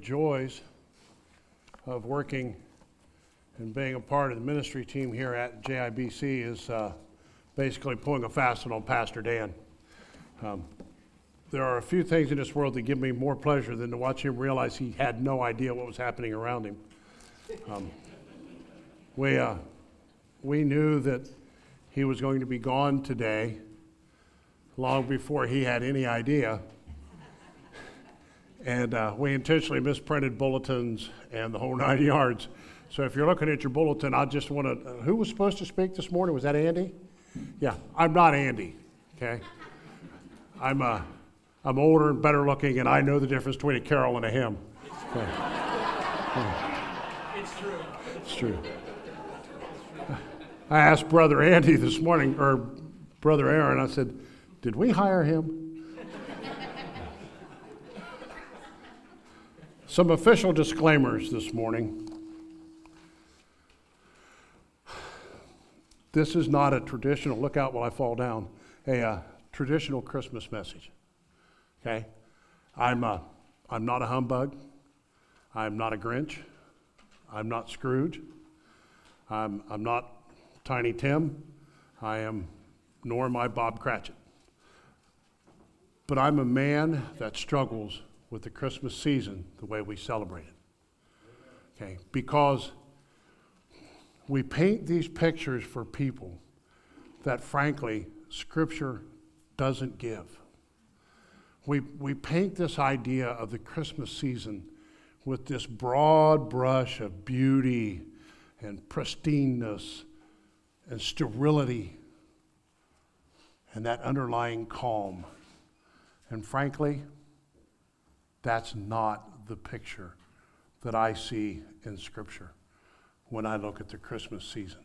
joys of working and being a part of the ministry team here at JIBC is uh, basically pulling a fast one on Pastor Dan. Um, there are a few things in this world that give me more pleasure than to watch him realize he had no idea what was happening around him. Um, we, uh, we knew that he was going to be gone today long before he had any idea. And uh, we intentionally misprinted bulletins and the whole nine yards. So if you're looking at your bulletin, I just want to. Uh, who was supposed to speak this morning? Was that Andy? Yeah, I'm not Andy. Okay, I'm uh, I'm older and better looking, and I know the difference between a carol and a hymn. Okay. It's true. It's true. I asked Brother Andy this morning, or Brother Aaron. I said, "Did we hire him?" Some official disclaimers this morning. This is not a traditional, look out while I fall down, a uh, traditional Christmas message. Okay? I'm, uh, I'm not a humbug. I'm not a Grinch. I'm not Scrooge. I'm, I'm not Tiny Tim. I am, nor am I Bob Cratchit. But I'm a man that struggles with the Christmas season the way we celebrate it. Okay, because we paint these pictures for people that, frankly, Scripture doesn't give. We, we paint this idea of the Christmas season with this broad brush of beauty and pristineness and sterility and that underlying calm. And frankly, that's not the picture that I see in Scripture when I look at the Christmas season.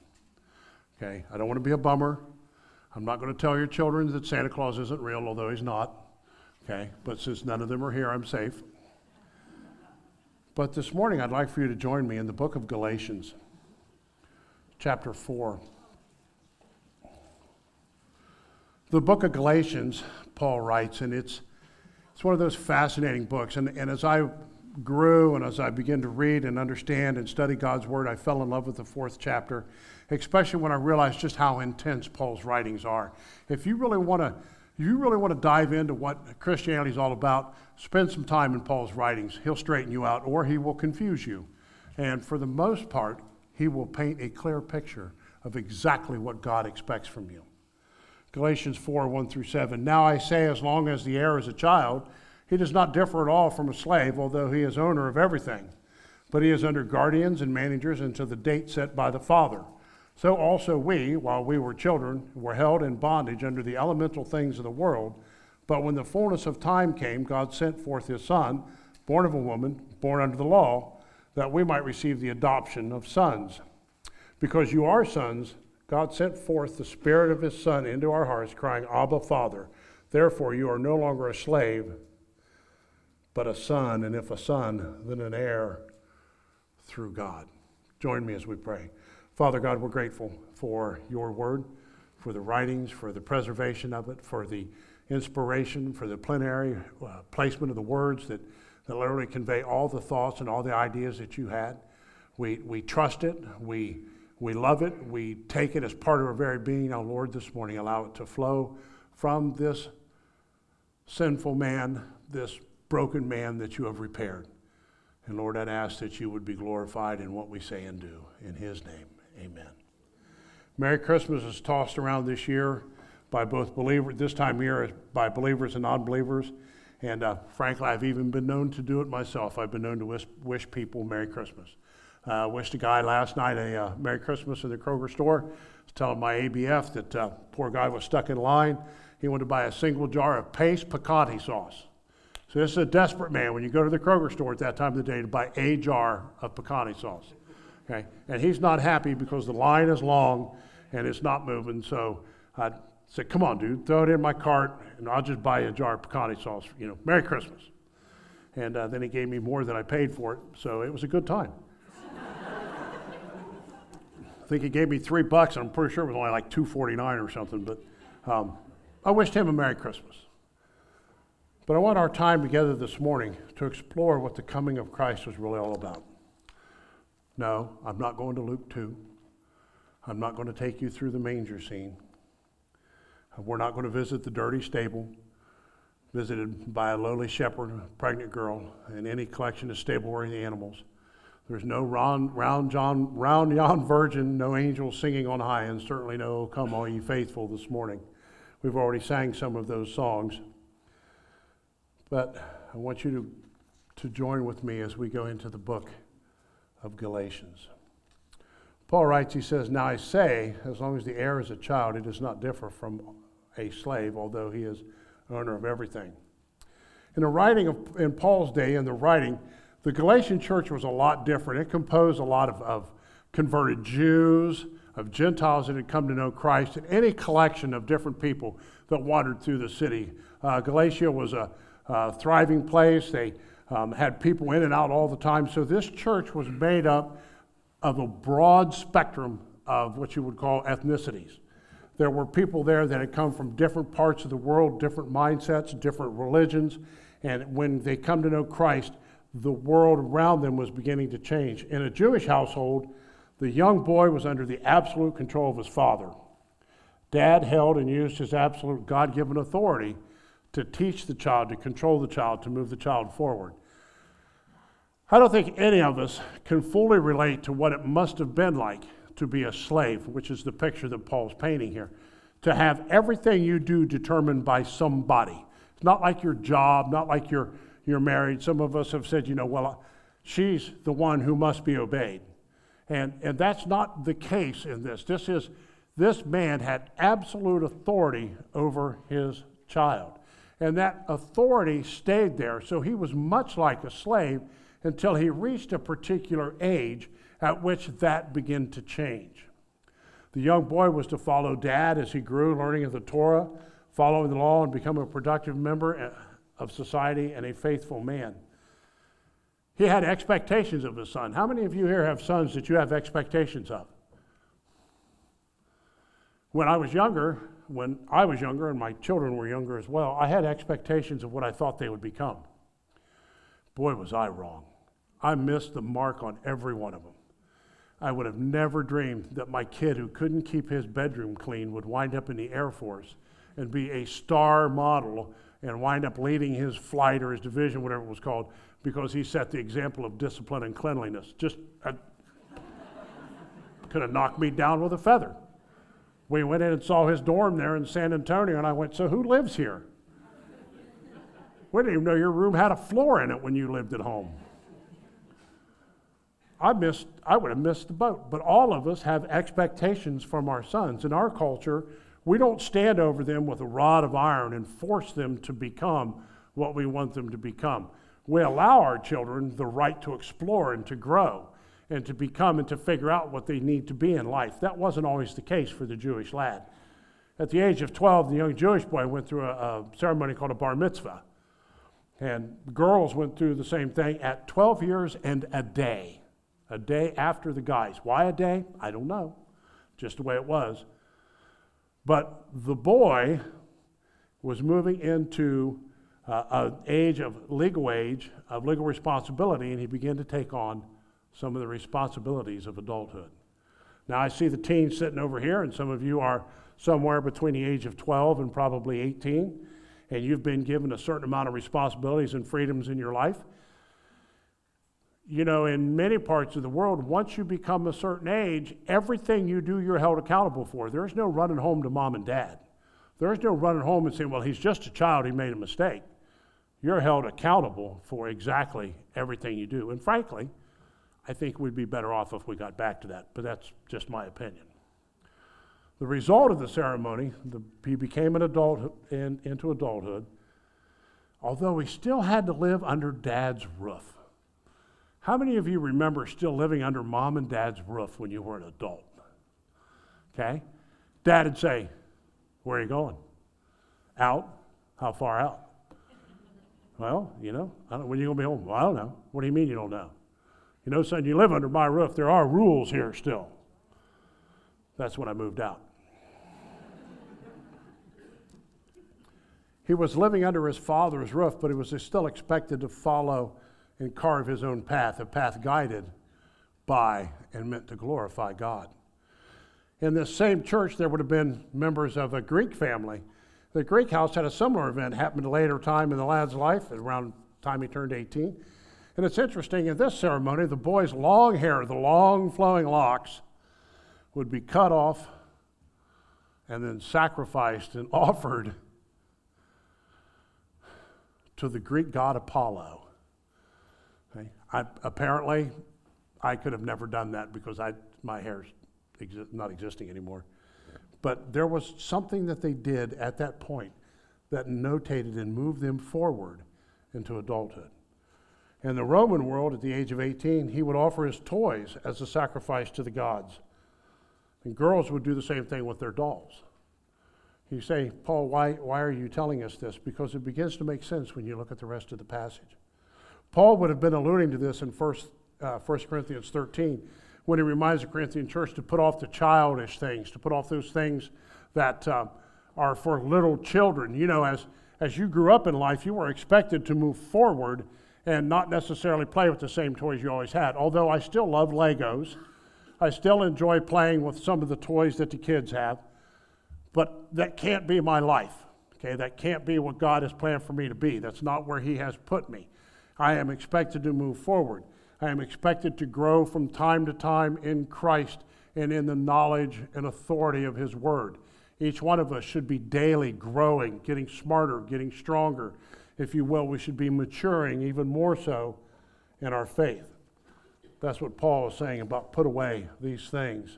Okay, I don't want to be a bummer. I'm not going to tell your children that Santa Claus isn't real, although he's not. Okay, but since none of them are here, I'm safe. But this morning, I'd like for you to join me in the book of Galatians, chapter 4. The book of Galatians, Paul writes, and it's it's one of those fascinating books. And, and as I grew and as I began to read and understand and study God's Word, I fell in love with the fourth chapter, especially when I realized just how intense Paul's writings are. If you really want to you really want to dive into what Christianity is all about, spend some time in Paul's writings. He'll straighten you out or he will confuse you. And for the most part, he will paint a clear picture of exactly what God expects from you. Galatians 4 1 through 7. Now I say, as long as the heir is a child, he does not differ at all from a slave, although he is owner of everything. But he is under guardians and managers until the date set by the Father. So also we, while we were children, were held in bondage under the elemental things of the world. But when the fullness of time came, God sent forth his Son, born of a woman, born under the law, that we might receive the adoption of sons. Because you are sons, God sent forth the Spirit of His Son into our hearts, crying, Abba, Father. Therefore, you are no longer a slave, but a son, and if a son, then an heir through God. Join me as we pray. Father God, we're grateful for your word, for the writings, for the preservation of it, for the inspiration, for the plenary uh, placement of the words that, that literally convey all the thoughts and all the ideas that you had. We, we trust it. We we love it. We take it as part of our very being. Now, Lord, this morning, allow it to flow from this sinful man, this broken man that you have repaired. And Lord, I'd ask that you would be glorified in what we say and do. In his name, amen. Merry Christmas is tossed around this year by both believers, this time year by believers and non believers. And uh, frankly, I've even been known to do it myself. I've been known to wish, wish people Merry Christmas. Uh, wished a guy last night a uh, Merry Christmas at the Kroger store. I was telling my ABF that uh, poor guy was stuck in line. He wanted to buy a single jar of Pace picante sauce. So this is a desperate man when you go to the Kroger store at that time of the day to buy a jar of picante sauce. Okay, and he's not happy because the line is long and it's not moving. So I said, "Come on, dude, throw it in my cart, and I'll just buy you a jar of picante sauce. You know, Merry Christmas." And uh, then he gave me more than I paid for it, so it was a good time. I think he gave me three bucks, and I'm pretty sure it was only like two forty nine or something. But um, I wished him a Merry Christmas. But I want our time together this morning to explore what the coming of Christ was really all about. No, I'm not going to Luke 2. I'm not going to take you through the manger scene. We're not going to visit the dirty stable visited by a lowly shepherd, a pregnant girl, and any collection of stable-wearing animals. There's no round, round, John, round yon virgin, no angel singing on high, and certainly no come all ye faithful this morning. We've already sang some of those songs. But I want you to, to join with me as we go into the book of Galatians. Paul writes, he says, Now I say, as long as the heir is a child, he does not differ from a slave, although he is owner of everything. In the writing of, in Paul's day, in the writing, the Galatian church was a lot different. It composed a lot of, of converted Jews, of Gentiles that had come to know Christ, and any collection of different people that wandered through the city. Uh, Galatia was a, thriving place. They um, had people in and out all the time. So this church was made up of a broad spectrum of what you would call ethnicities. There were people there that had come from different parts of the world, different mindsets, different religions. And when they come to know Christ, the world around them was beginning to change. In a Jewish household, the young boy was under the absolute control of his father. Dad held and used his absolute God given authority to teach the child, to control the child, to move the child forward. I don't think any of us can fully relate to what it must have been like to be a slave, which is the picture that Paul's painting here. To have everything you do determined by somebody. It's not like your job, not like you're, you're married. Some of us have said, you know, well, she's the one who must be obeyed. And, and that's not the case in this. This is this man had absolute authority over his child. And that authority stayed there. So he was much like a slave until he reached a particular age at which that began to change. The young boy was to follow dad as he grew, learning of the Torah, following the law, and become a productive member uh, of society and a faithful man. He had expectations of his son. How many of you here have sons that you have expectations of? When I was younger, when I was younger and my children were younger as well, I had expectations of what I thought they would become. Boy, was I wrong. I missed the mark on every one of them. I would have never dreamed that my kid who couldn't keep his bedroom clean would wind up in the Air Force and be a star model and wind up leading his flight or his division, whatever it was called, because he set the example of discipline and cleanliness. Just uh, could have knocked me down with a feather. We went in and saw his dorm there in San Antonio, and I went, So who lives here? We didn't even know your room had a floor in it when you lived at home. I missed, I would have missed the boat. But all of us have expectations from our sons. In our culture, we don't stand over them with a rod of iron and force them to become what we want them to become. We allow our children the right to explore and to grow and to become and to figure out what they need to be in life. That wasn't always the case for the Jewish lad. At the age of 12, the young Jewish boy went through a, a ceremony called a bar mitzvah. And girls went through the same thing at 12 years and a day a day after the guys. Why a day? I don't know. Just the way it was. But the boy was moving into uh, an age of legal age, of legal responsibility, and he began to take on some of the responsibilities of adulthood. Now, I see the teens sitting over here, and some of you are somewhere between the age of 12 and probably 18, and you've been given a certain amount of responsibilities and freedoms in your life you know, in many parts of the world, once you become a certain age, everything you do, you're held accountable for. There's no running home to mom and dad. There's no running home and saying, well, he's just a child, he made a mistake. You're held accountable for exactly everything you do. And frankly, I think we'd be better off if we got back to that, but that's just my opinion. The result of the ceremony, the, he became an adult in, into adulthood, although he still had to live under dad's roof. How many of you remember still living under mom and dad's roof when you were an adult? Okay? Dad would say, Where are you going? Out? How far out? Well, you know, when are you going to be home? Well, I don't know. What do you mean you don't know? You know, son, you live under my roof. There are rules here still. That's when I moved out. He was living under his father's roof, but he was still expected to follow and carve his own path, a path guided by and meant to glorify God. In this same church, there would have been members of a Greek family. The Greek house had a similar event happened later time in the lad's life, around time he turned 18. And it's interesting, in this ceremony, the boy's long hair, the long flowing locks, would be cut off and then sacrificed and offered to the Greek god Apollo. I, apparently, I could have never done that because I, my hair's exi- not existing anymore. But there was something that they did at that point that notated and moved them forward into adulthood. In the Roman world, at the age of 18, he would offer his toys as a sacrifice to the gods. And girls would do the same thing with their dolls. You say, Paul, why, why are you telling us this? Because it begins to make sense when you look at the rest of the passage. Paul would have been alluding to this in 1, uh, 1 Corinthians 13 when he reminds the Corinthian church to put off the childish things, to put off those things that uh, are for little children. You know, as, as you grew up in life, you were expected to move forward and not necessarily play with the same toys you always had. Although I still love Legos, I still enjoy playing with some of the toys that the kids have, but that can't be my life. Okay, that can't be what God has planned for me to be. That's not where He has put me. I am expected to move forward. I am expected to grow from time to time in Christ and in the knowledge and authority of His Word. Each one of us should be daily growing, getting smarter, getting stronger. If you will, we should be maturing even more so in our faith. That's what Paul is saying about put away these things.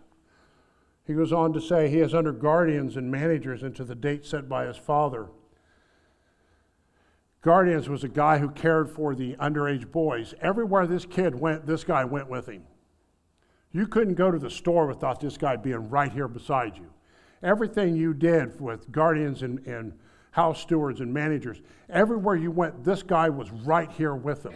He goes on to say he is under guardians and managers until the date set by his father. Guardians was a guy who cared for the underage boys. Everywhere this kid went, this guy went with him. You couldn't go to the store without this guy being right here beside you. Everything you did with guardians and, and house stewards and managers, everywhere you went, this guy was right here with them.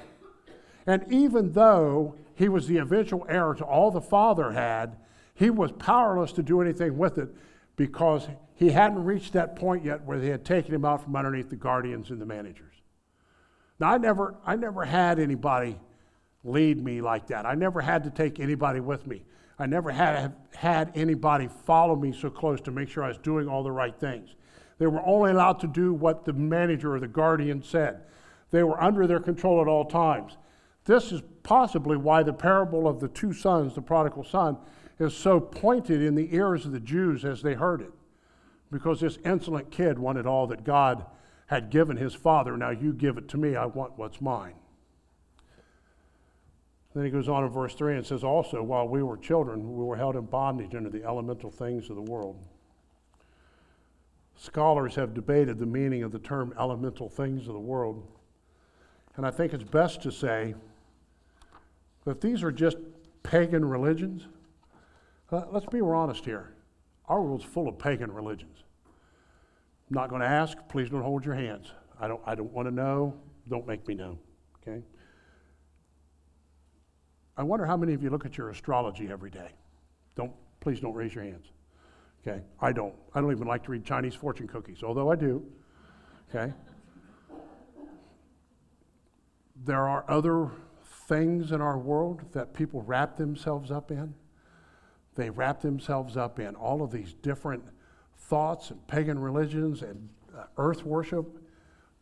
And even though he was the eventual heir to all the father had, he was powerless to do anything with it because he hadn't reached that point yet where they had taken him out from underneath the guardians and the managers. Now, I never, I never had anybody lead me like that. I never had to take anybody with me. I never had had anybody follow me so close to make sure I was doing all the right things. They were only allowed to do what the manager or the guardian said. They were under their control at all times. This is possibly why the parable of the two sons, the prodigal son, is so pointed in the ears of the Jews as they heard it. Because this insolent kid wanted all that God had given his father. Now you give it to me. I want what's mine. Then he goes on in verse 3 and says, Also, while we were children, we were held in bondage under the elemental things of the world. Scholars have debated the meaning of the term elemental things of the world. And I think it's best to say that these are just pagan religions. Uh, let's be honest here. Our world's full of pagan religions. Not going to ask. Please don't hold your hands. I don't, I don't want to know. Don't make me know. Okay? I wonder how many of you look at your astrology every day. Don't, please don't raise your hands. Okay? I don't. I don't even like to read Chinese fortune cookies, although I do. Okay? There are other things in our world that people wrap themselves up in. They wrap themselves up in all of these different thoughts and pagan religions and uh, earth worship.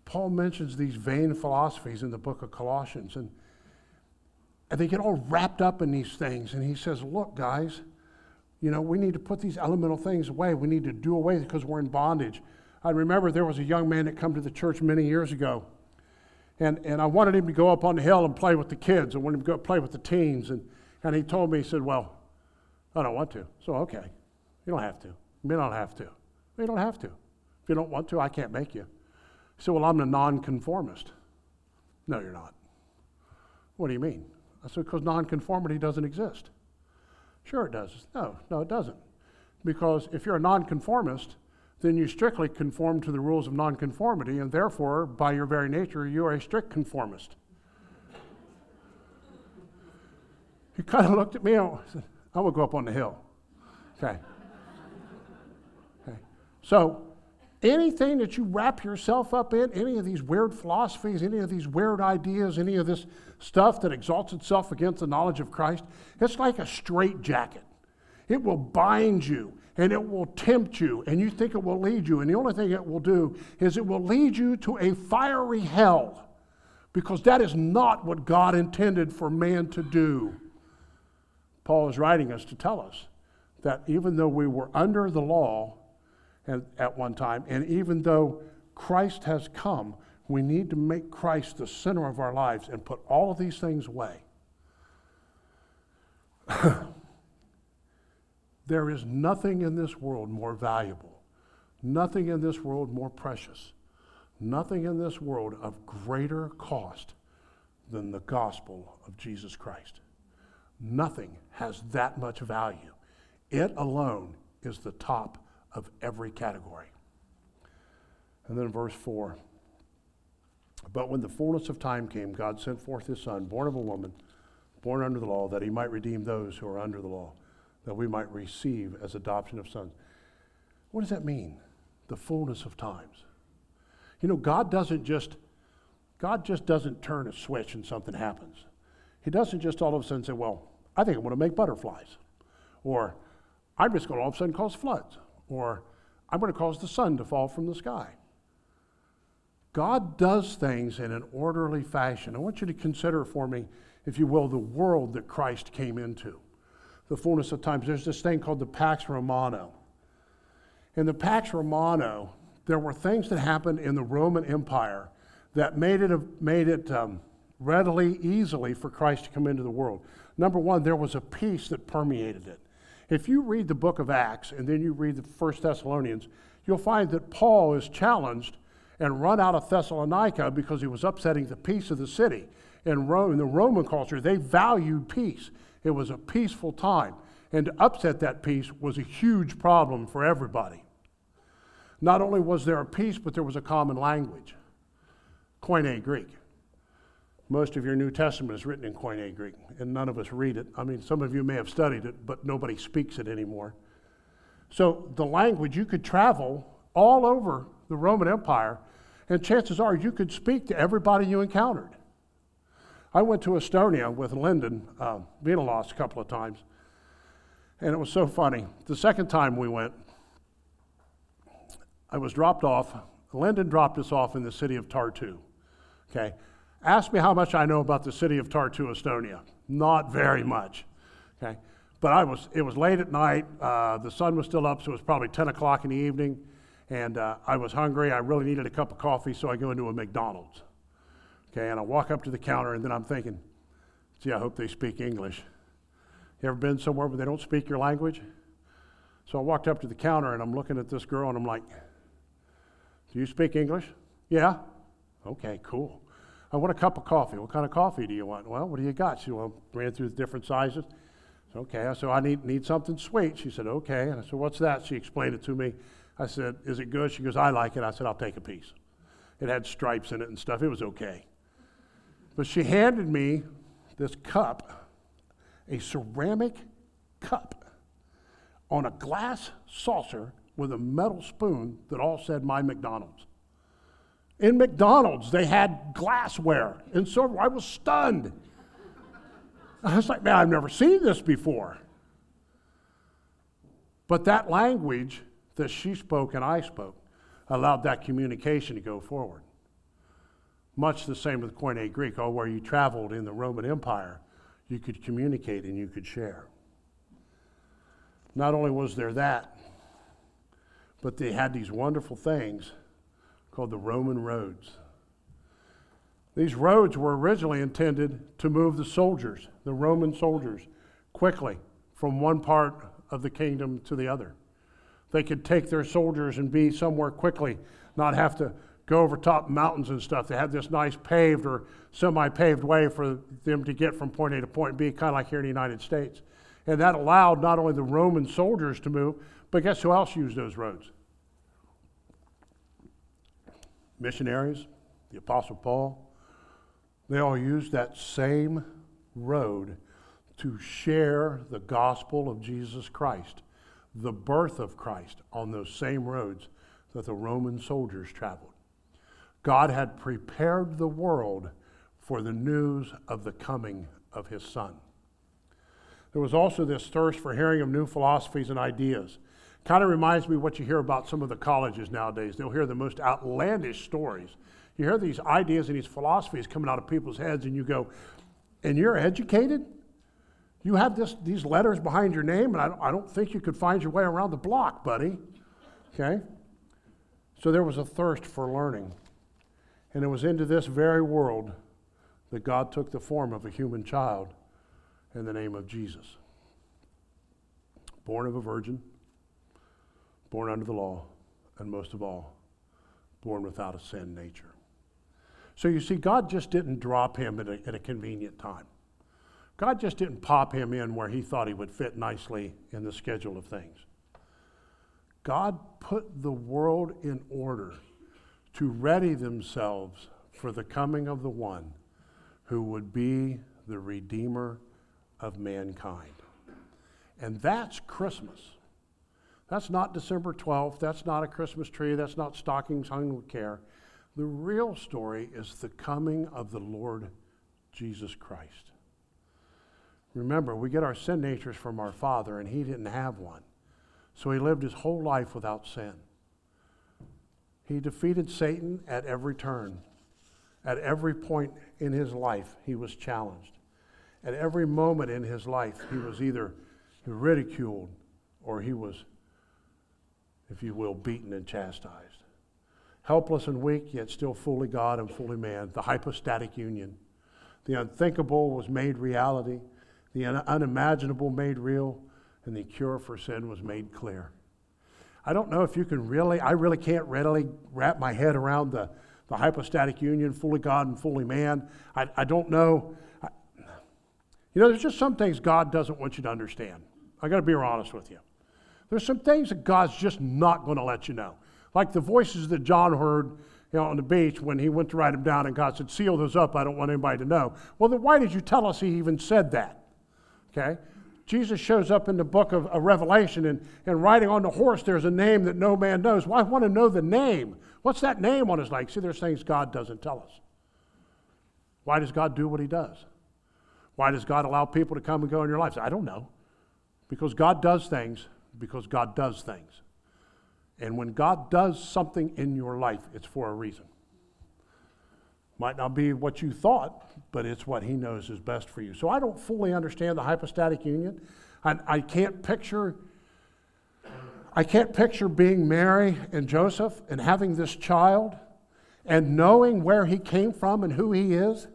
Paul mentions these vain philosophies in the book of Colossians, and, and they get all wrapped up in these things. And he says, Look, guys, you know, we need to put these elemental things away. We need to do away because we're in bondage. I remember there was a young man that come to the church many years ago, and, and I wanted him to go up on the hill and play with the kids. I wanted him to go play with the teens. And, and he told me, he said, Well, I don't want to. So, okay, you don't have to. You don't have to. You don't have to. If you don't want to, I can't make you. So, well, I'm a nonconformist. No, you're not. What do you mean? I said, because nonconformity doesn't exist. Sure, it does. No, no, it doesn't. Because if you're a nonconformist, then you strictly conform to the rules of nonconformity, and therefore, by your very nature, you are a strict conformist. He kind of looked at me and said, going to go up on the hill. Okay. So anything that you wrap yourself up in, any of these weird philosophies, any of these weird ideas, any of this stuff that exalts itself against the knowledge of Christ, it's like a straitjacket. It will bind you and it will tempt you, and you think it will lead you. And the only thing it will do is it will lead you to a fiery hell because that is not what God intended for man to do. Paul is writing us to tell us that even though we were under the law at one time, and even though Christ has come, we need to make Christ the center of our lives and put all of these things away. there is nothing in this world more valuable, nothing in this world more precious, nothing in this world of greater cost than the gospel of Jesus Christ. Nothing has that much value. It alone is the top of every category. And then verse 4 But when the fullness of time came, God sent forth his Son, born of a woman, born under the law, that he might redeem those who are under the law, that we might receive as adoption of sons. What does that mean? The fullness of times. You know, God doesn't just God just doesn't turn a switch and something happens. He doesn't just all of a sudden say, Well, I think I'm going to make butterflies. Or I'm just going to all of a sudden cause floods or I'm going to cause the sun to fall from the sky. God does things in an orderly fashion. I want you to consider for me, if you will, the world that Christ came into. The fullness of times. There's this thing called the Pax Romana. In the Pax Romana, there were things that happened in the Roman Empire that made it, made it um, readily, easily for Christ to come into the world. Number one, there was a peace that permeated it. If you read the book of Acts and then you read the First Thessalonians, you'll find that Paul is challenged and run out of Thessalonica because he was upsetting the peace of the city. In, Rome, in the Roman culture, they valued peace. It was a peaceful time. And to upset that peace was a huge problem for everybody. Not only was there a peace, but there was a common language Koine Greek. Most of your New Testament is written in Koine Greek, and none of us read it. I mean, some of you may have studied it, but nobody speaks it anymore. So, the language, you could travel all over the Roman Empire, and chances are you could speak to everybody you encountered. I went to Estonia with Lyndon uh, lost a couple of times, and it was so funny. The second time we went, I was dropped off. Lyndon dropped us off in the city of Tartu. Okay, Ask me how much I know about the city of Tartu, Estonia. Not very much. Okay? But I was, it was late at night. Uh, the sun was still up, so it was probably 10 o'clock in the evening. And uh, I was hungry. I really needed a cup of coffee, so I go into a McDonald's. Okay, and I walk up to the counter, and then I'm thinking, gee, I hope they speak English. You ever been somewhere where they don't speak your language? So I walked up to the counter, and I'm looking at this girl, and I'm like, do you speak English? Yeah. Okay, cool. I want a cup of coffee. What kind of coffee do you want? Well, what do you got? She well, ran through the different sizes. Said, okay. I said, I need, need something sweet. She said, okay. And I said, what's that? She explained it to me. I said, is it good? She goes, I like it. I said, I'll take a piece. It had stripes in it and stuff. It was okay. But she handed me this cup, a ceramic cup, on a glass saucer with a metal spoon that all said my McDonald's. In McDonald's, they had glassware. And so I was stunned. I was like, man, I've never seen this before. But that language that she spoke and I spoke allowed that communication to go forward. Much the same with Koine Greek, or oh, where you traveled in the Roman Empire, you could communicate and you could share. Not only was there that, but they had these wonderful things called the Roman roads. These roads were originally intended to move the soldiers, the Roman soldiers, quickly from one part of the kingdom to the other. They could take their soldiers and be somewhere quickly, not have to go over top mountains and stuff. They had this nice paved or semi paved way for them to get from point A to point B, kind of like here in the United States. And that allowed not only the Roman soldiers to move, but guess who else used those roads? Missionaries, the Apostle Paul, they all used that same road to share the gospel of Jesus Christ, the birth of Christ on those same roads that the Roman soldiers traveled. God had prepared the world for the news of the coming of his son. There was also this thirst for hearing of new philosophies and ideas. Kind of reminds me what you hear about some of the colleges nowadays. They'll hear the most outlandish stories. You hear these ideas and these philosophies coming out of people's heads, and you go, and you're educated? You have this, these letters behind your name, and I don't, I don't think you could find your way around the block, buddy. Okay? So there was a thirst for learning. And it was into this very world that God took the form of a human child in the name of Jesus. Born of a virgin, born under the law, and most of all, born without a sin nature. So you see, God just didn't drop him at a, at a convenient time. God just didn't pop him in where he thought he would fit nicely in the schedule of things. God put the world in order to ready themselves for the coming of the one who would be the Redeemer of mankind. And that's Christmas. That's not December 12th. That's not a Christmas tree. That's not stockings hung with care. The real story is the coming of the Lord Jesus Christ. Remember, we get our sin natures from our Father, and He didn't have one. So He lived His whole life without sin. He defeated Satan at every turn. At every point in his life, he was challenged. At every moment in his life, he was either ridiculed or he was, if you will, beaten and chastised. Helpless and weak, yet still fully God and fully man, the hypostatic union. The unthinkable was made reality, the unimaginable made real, and the cure for sin was made clear. I don't know if you can really, I really can't readily wrap my head around the, the hypostatic union, fully God and fully man. I, I don't know. I, you know, there's just some things God doesn't want you to understand. I got to be honest with you. There's some things that God's just not going to let you know. Like the voices that John heard you know, on the beach when he went to write them down, and God said, Seal those up. I don't want anybody to know. Well, then why did you tell us he even said that? Okay? Jesus shows up in the book of, of Revelation, and, and riding on the horse, there's a name that no man knows. Well, want to know the name. What's that name on his leg? See, there's things God doesn't tell us. Why does God do what he does? Why does God allow people to come and go in your lives? I don't know. Because God does things because God does things. And when God does something in your life, it's for a reason. Might not be what you thought, but it's what He knows is best for you. So I don't fully understand the hypostatic union. I, I can't picture. I can't picture being Mary and Joseph and having this child and knowing where he came from and who he is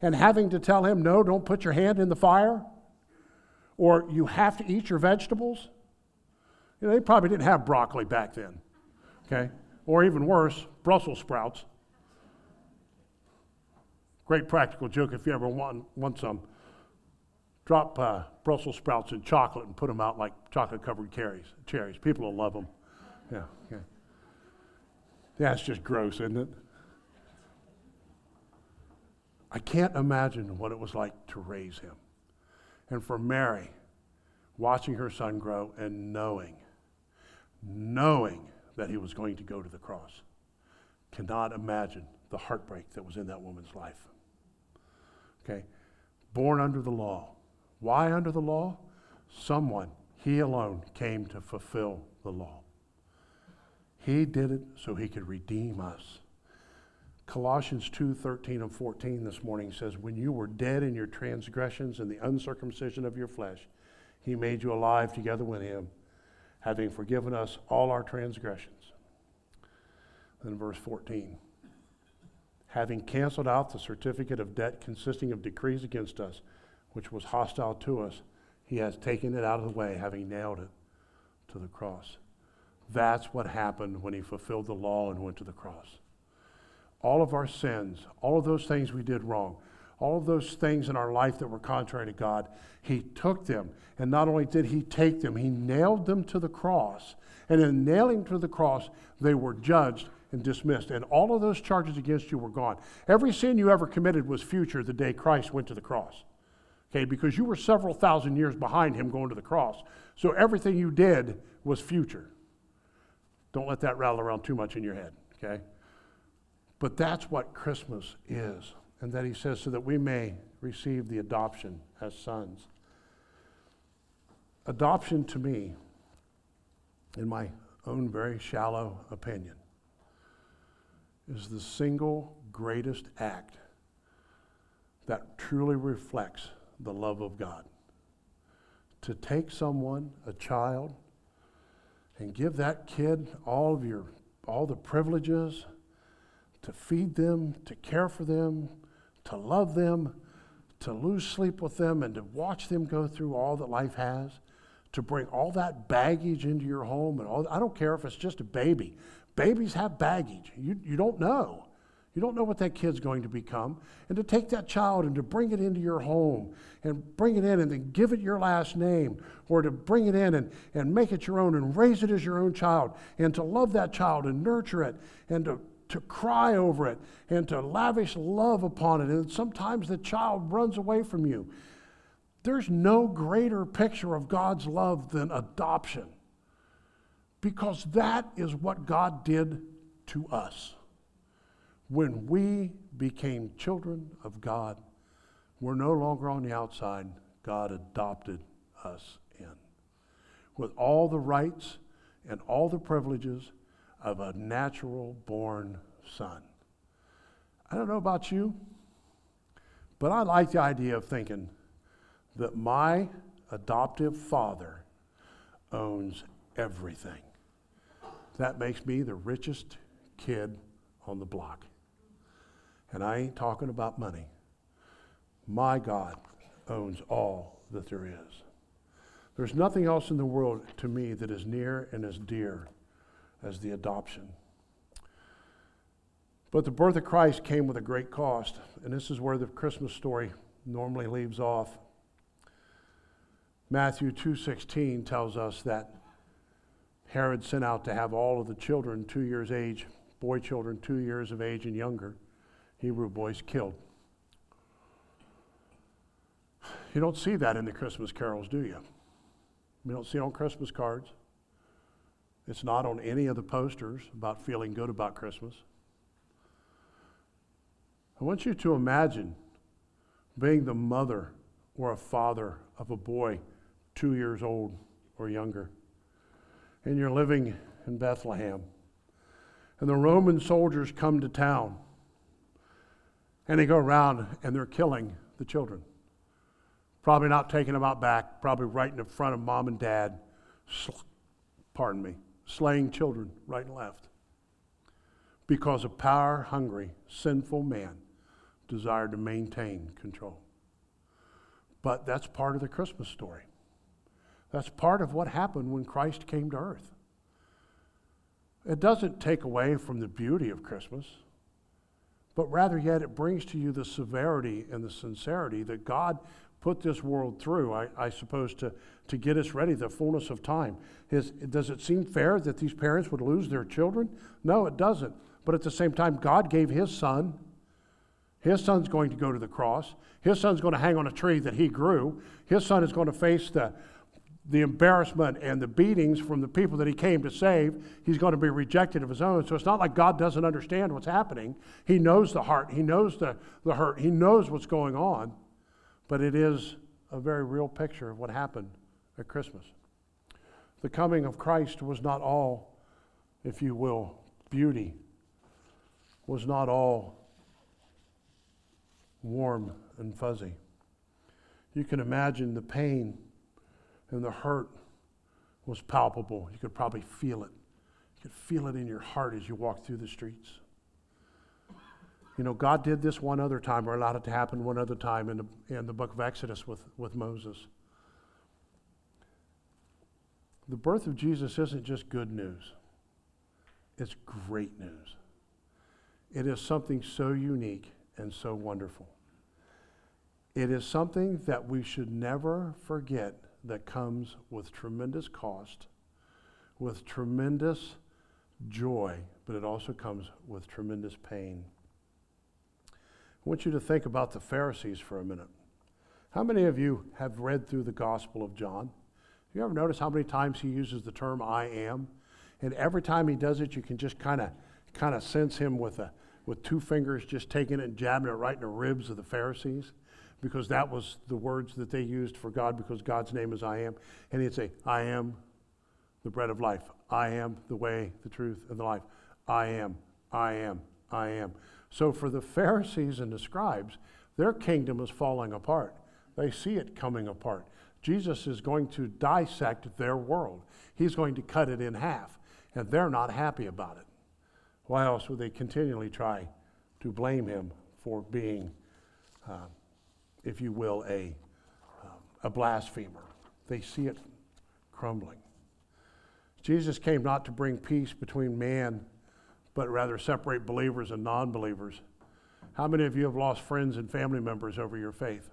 and having to tell him, no, don't put your hand in the fire or you have to eat your vegetables. You know, they probably didn't have broccoli back then, okay? Or even worse, Brussels sprouts. Great practical joke if you ever want, want some. Drop uh, Brussels sprouts in chocolate and put them out like chocolate covered cherries. cherries. People will love them. Yeah, okay. That's just gross, isn't it? I can't imagine what it was like to raise him. And for Mary, watching her son grow and knowing, knowing that he was going to go to the cross, cannot imagine the heartbreak that was in that woman's life. Okay? Born under the law. Why under the law? Someone, he alone, came to fulfill the law. He did it so he could redeem us. Colossians 2 13 and 14 this morning says, When you were dead in your transgressions and the uncircumcision of your flesh, he made you alive together with him, having forgiven us all our transgressions. Then verse 14 having canceled out the certificate of debt consisting of decrees against us, which was hostile to us, he has taken it out of the way, having nailed it to the cross. That's what happened when he fulfilled the law and went to the cross. All of our sins, all of those things we did wrong, all of those things in our life that were contrary to God, he took them. And not only did he take them, he nailed them to the cross. And in nailing to the cross, they were judged and dismissed. And all of those charges against you were gone. Every sin you ever committed was future the day Christ went to the cross. Okay, because you were several thousand years behind him going to the cross. So everything you did was future. Don't let that rattle around too much in your head, okay? But that's what Christmas is. And that he says, so that we may receive the adoption as sons. Adoption to me, in my own very shallow opinion, is the single greatest act that truly reflects the love of God. To take someone, a child, and give that kid all of your all the privileges to feed them, to care for them, to love them, to lose sleep with them and to watch them go through all that life has, to bring all that baggage into your home and all I don't care if it's just a baby. Babies have baggage. You, you don't know. You don't know what that kid's going to become. And to take that child and to bring it into your home and bring it in and then give it your last name or to bring it in and, and make it your own and raise it as your own child and to love that child and nurture it and to, to cry over it and to lavish love upon it. And sometimes the child runs away from you. There's no greater picture of God's love than adoption because that is what God did to us. When we became children of God, we're no longer on the outside. God adopted us in with all the rights and all the privileges of a natural born son. I don't know about you, but I like the idea of thinking that my adoptive father owns everything. That makes me the richest kid on the block. And I ain't talking about money. My God owns all that there is. There's nothing else in the world to me that is near and as dear as the adoption. But the birth of Christ came with a great cost, and this is where the Christmas story normally leaves off. Matthew 2:16 tells us that Herod sent out to have all of the children 2 years age, boy children 2 years of age and younger, Hebrew boys killed. You don't see that in the Christmas carols, do you? You don't see it on Christmas cards. It's not on any of the posters about feeling good about Christmas. I want you to imagine being the mother or a father of a boy two years old or younger, and you're living in Bethlehem, and the Roman soldiers come to town and they go around and they're killing the children. Probably not taking them out back, probably right in the front of mom and dad, pardon me, slaying children right and left. Because a power hungry, sinful man desired to maintain control. But that's part of the Christmas story. That's part of what happened when Christ came to earth. It doesn't take away from the beauty of Christmas but rather yet it brings to you the severity and the sincerity that God put this world through, I, I suppose, to, to get us ready, the fullness of time. His, does it seem fair that these parents would lose their children? No, it doesn't. But at the same time, God gave His Son. His Son's going to go to the cross. His Son's going to hang on a tree that He grew. His Son is going to face the, the embarrassment and the beatings from the people that he came to save, he's going to be rejected of his own. So it's not like God doesn't understand what's happening. He knows the heart, he knows the, the hurt, he knows what's going on. But it is a very real picture of what happened at Christmas. The coming of Christ was not all, if you will, beauty, was not all warm and fuzzy. You can imagine the pain and the hurt was palpable. You could probably feel it. You could feel it in your heart as you walked through the streets. You know, God did this one other time, or allowed it to happen one other time in the, in the book of Exodus with, with Moses. The birth of Jesus isn't just good news, it's great news. It is something so unique and so wonderful. It is something that we should never forget that comes with tremendous cost, with tremendous joy, but it also comes with tremendous pain. I want you to think about the Pharisees for a minute. How many of you have read through the Gospel of John? Have you ever noticed how many times he uses the term I am? And every time he does it, you can just kind of kind of sense him with a with two fingers just taking it and jabbing it right in the ribs of the Pharisees because that was the words that they used for God because God's name is I am. And he'd say, I am the bread of life. I am the way, the truth, and the life. I am, I am, I am. So for the Pharisees and the scribes, their kingdom is falling apart. They see it coming apart. Jesus is going to dissect their world. He's going to cut it in half, and they're not happy about it. Why else would they continually try to blame him for being, uh, if you will, a, uh, a blasphemer? They see it crumbling. Jesus came not to bring peace between man, but rather separate believers and non believers. How many of you have lost friends and family members over your faith?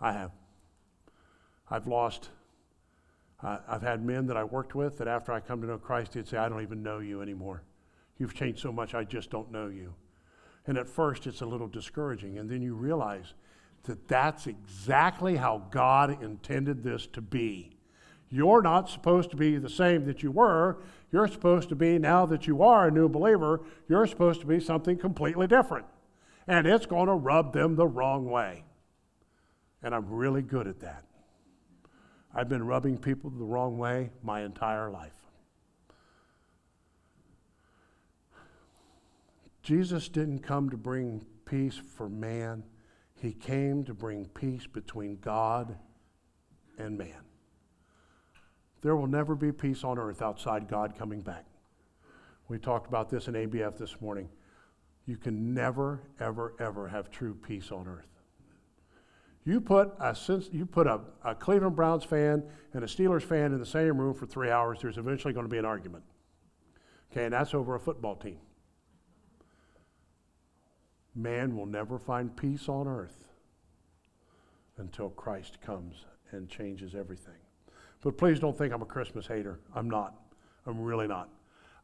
I have. I've lost uh, I've had men that I worked with that after I come to know Christ, they'd say, I don't even know you anymore. You've changed so much, I just don't know you. And at first, it's a little discouraging. And then you realize that that's exactly how God intended this to be. You're not supposed to be the same that you were. You're supposed to be, now that you are a new believer, you're supposed to be something completely different. And it's going to rub them the wrong way. And I'm really good at that. I've been rubbing people the wrong way my entire life. Jesus didn't come to bring peace for man, he came to bring peace between God and man. There will never be peace on earth outside God coming back. We talked about this in ABF this morning. You can never, ever, ever have true peace on earth. You put a, you put a, a Cleveland Browns fan and a Steelers fan in the same room for three hours, there's eventually going to be an argument. Okay, and that's over a football team. Man will never find peace on earth until Christ comes and changes everything. But please don't think I'm a Christmas hater. I'm not. I'm really not.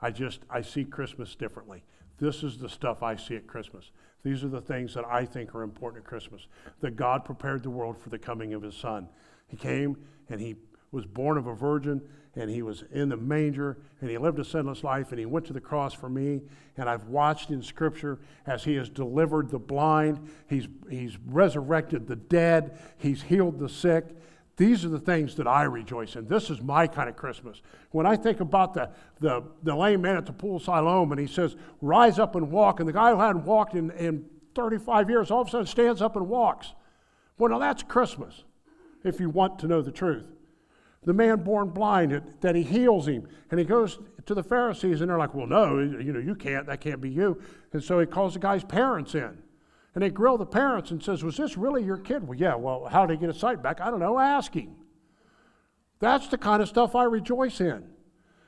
I just I see Christmas differently. This is the stuff I see at Christmas. These are the things that I think are important at Christmas. That God prepared the world for the coming of his son. He came and he was born of a virgin and he was in the manger and he lived a sinless life and he went to the cross for me and i've watched in scripture as he has delivered the blind he's, he's resurrected the dead he's healed the sick these are the things that I rejoice in. This is my kind of Christmas. When I think about the, the, the lame man at the pool of Siloam and he says, Rise up and walk, and the guy who hadn't walked in, in 35 years all of a sudden stands up and walks. Well, now that's Christmas, if you want to know the truth. The man born blind, that he heals him, and he goes to the Pharisees, and they're like, Well, no, you know, you can't, that can't be you. And so he calls the guy's parents in. And they grill the parents and says, Was this really your kid? Well, yeah, well, how did he get his sight back? I don't know, ask him. That's the kind of stuff I rejoice in.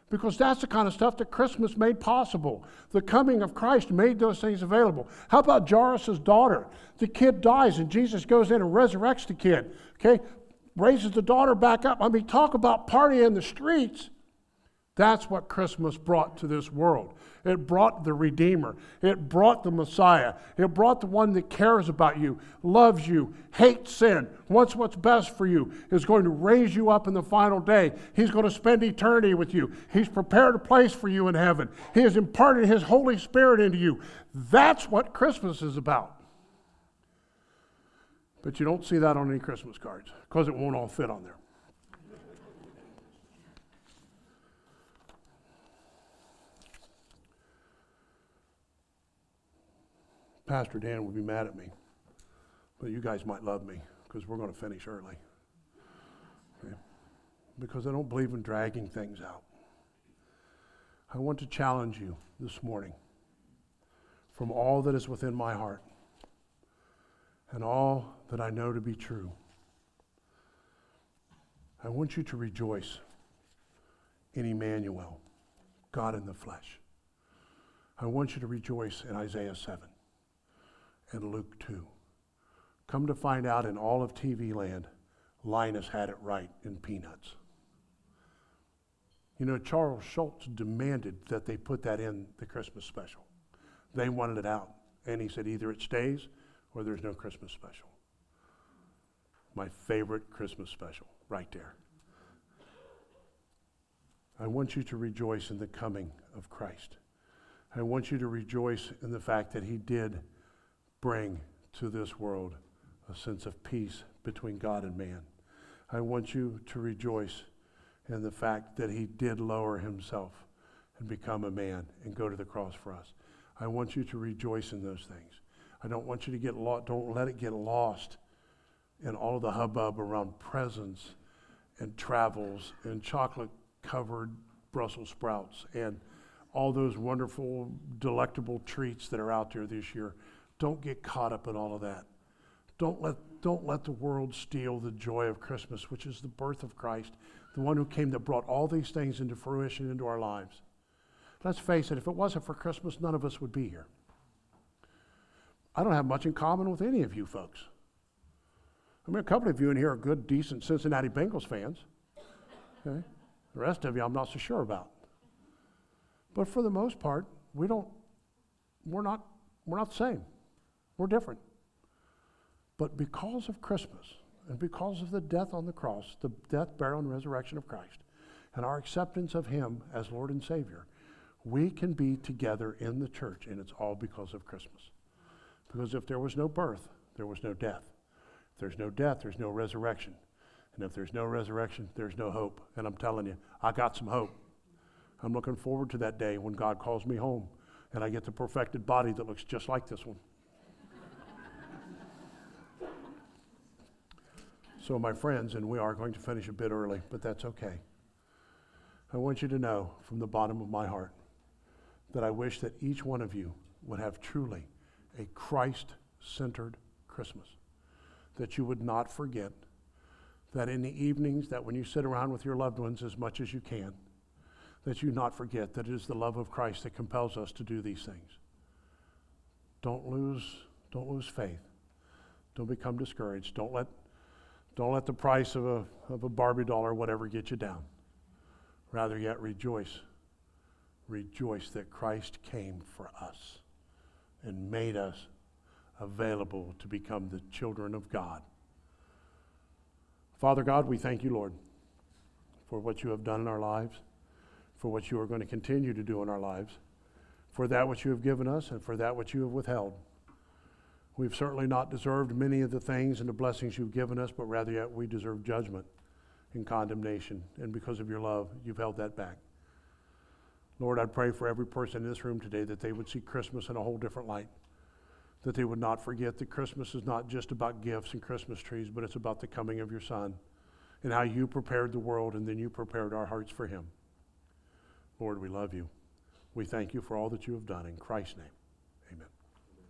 Because that's the kind of stuff that Christmas made possible. The coming of Christ made those things available. How about Jairus' daughter? The kid dies and Jesus goes in and resurrects the kid. Okay? Raises the daughter back up. I mean, talk about partying in the streets. That's what Christmas brought to this world. It brought the Redeemer. It brought the Messiah. It brought the one that cares about you, loves you, hates sin, wants what's best for you, is going to raise you up in the final day. He's going to spend eternity with you. He's prepared a place for you in heaven. He has imparted His Holy Spirit into you. That's what Christmas is about. But you don't see that on any Christmas cards because it won't all fit on there. Pastor Dan would be mad at me, but you guys might love me because we're going to finish early. Okay? Because I don't believe in dragging things out. I want to challenge you this morning from all that is within my heart and all that I know to be true. I want you to rejoice in Emmanuel, God in the flesh. I want you to rejoice in Isaiah 7 and Luke 2. Come to find out in all of TV land, Linus had it right in Peanuts. You know, Charles Schulz demanded that they put that in the Christmas special. They wanted it out. And he said, either it stays or there's no Christmas special. My favorite Christmas special, right there. I want you to rejoice in the coming of Christ. I want you to rejoice in the fact that he did bring to this world a sense of peace between God and man. I want you to rejoice in the fact that he did lower himself and become a man and go to the cross for us. I want you to rejoice in those things. I don't want you to get lost. Don't let it get lost in all of the hubbub around presents and travels and chocolate covered Brussels sprouts and all those wonderful, delectable treats that are out there this year. Don't get caught up in all of that. Don't let, don't let the world steal the joy of Christmas, which is the birth of Christ, the one who came that brought all these things into fruition into our lives. Let's face it, if it wasn't for Christmas, none of us would be here. I don't have much in common with any of you folks. I mean, a couple of you in here are good, decent Cincinnati Bengals fans. Okay? The rest of you, I'm not so sure about. But for the most part, we don't, we're not, we're not the same. We're different. But because of Christmas and because of the death on the cross, the death, burial, and resurrection of Christ, and our acceptance of Him as Lord and Savior, we can be together in the church, and it's all because of Christmas. Because if there was no birth, there was no death. If there's no death, there's no resurrection. And if there's no resurrection, there's no hope. And I'm telling you, I got some hope. I'm looking forward to that day when God calls me home and I get the perfected body that looks just like this one. So, my friends, and we are going to finish a bit early, but that's okay. I want you to know from the bottom of my heart that I wish that each one of you would have truly a Christ centered Christmas. That you would not forget that in the evenings, that when you sit around with your loved ones as much as you can, that you not forget that it is the love of Christ that compels us to do these things. Don't lose, don't lose faith. Don't become discouraged. Don't let, don't let the price of a, of a Barbie doll or whatever get you down. Rather yet rejoice. Rejoice that Christ came for us and made us available to become the children of God. Father God, we thank you, Lord, for what you have done in our lives, for what you are going to continue to do in our lives, for that which you have given us, and for that which you have withheld. We've certainly not deserved many of the things and the blessings you've given us, but rather yet we deserve judgment and condemnation. And because of your love, you've held that back. Lord, I pray for every person in this room today that they would see Christmas in a whole different light. That they would not forget that Christmas is not just about gifts and Christmas trees, but it's about the coming of your Son and how you prepared the world and then you prepared our hearts for Him. Lord, we love you. We thank you for all that you have done in Christ's name.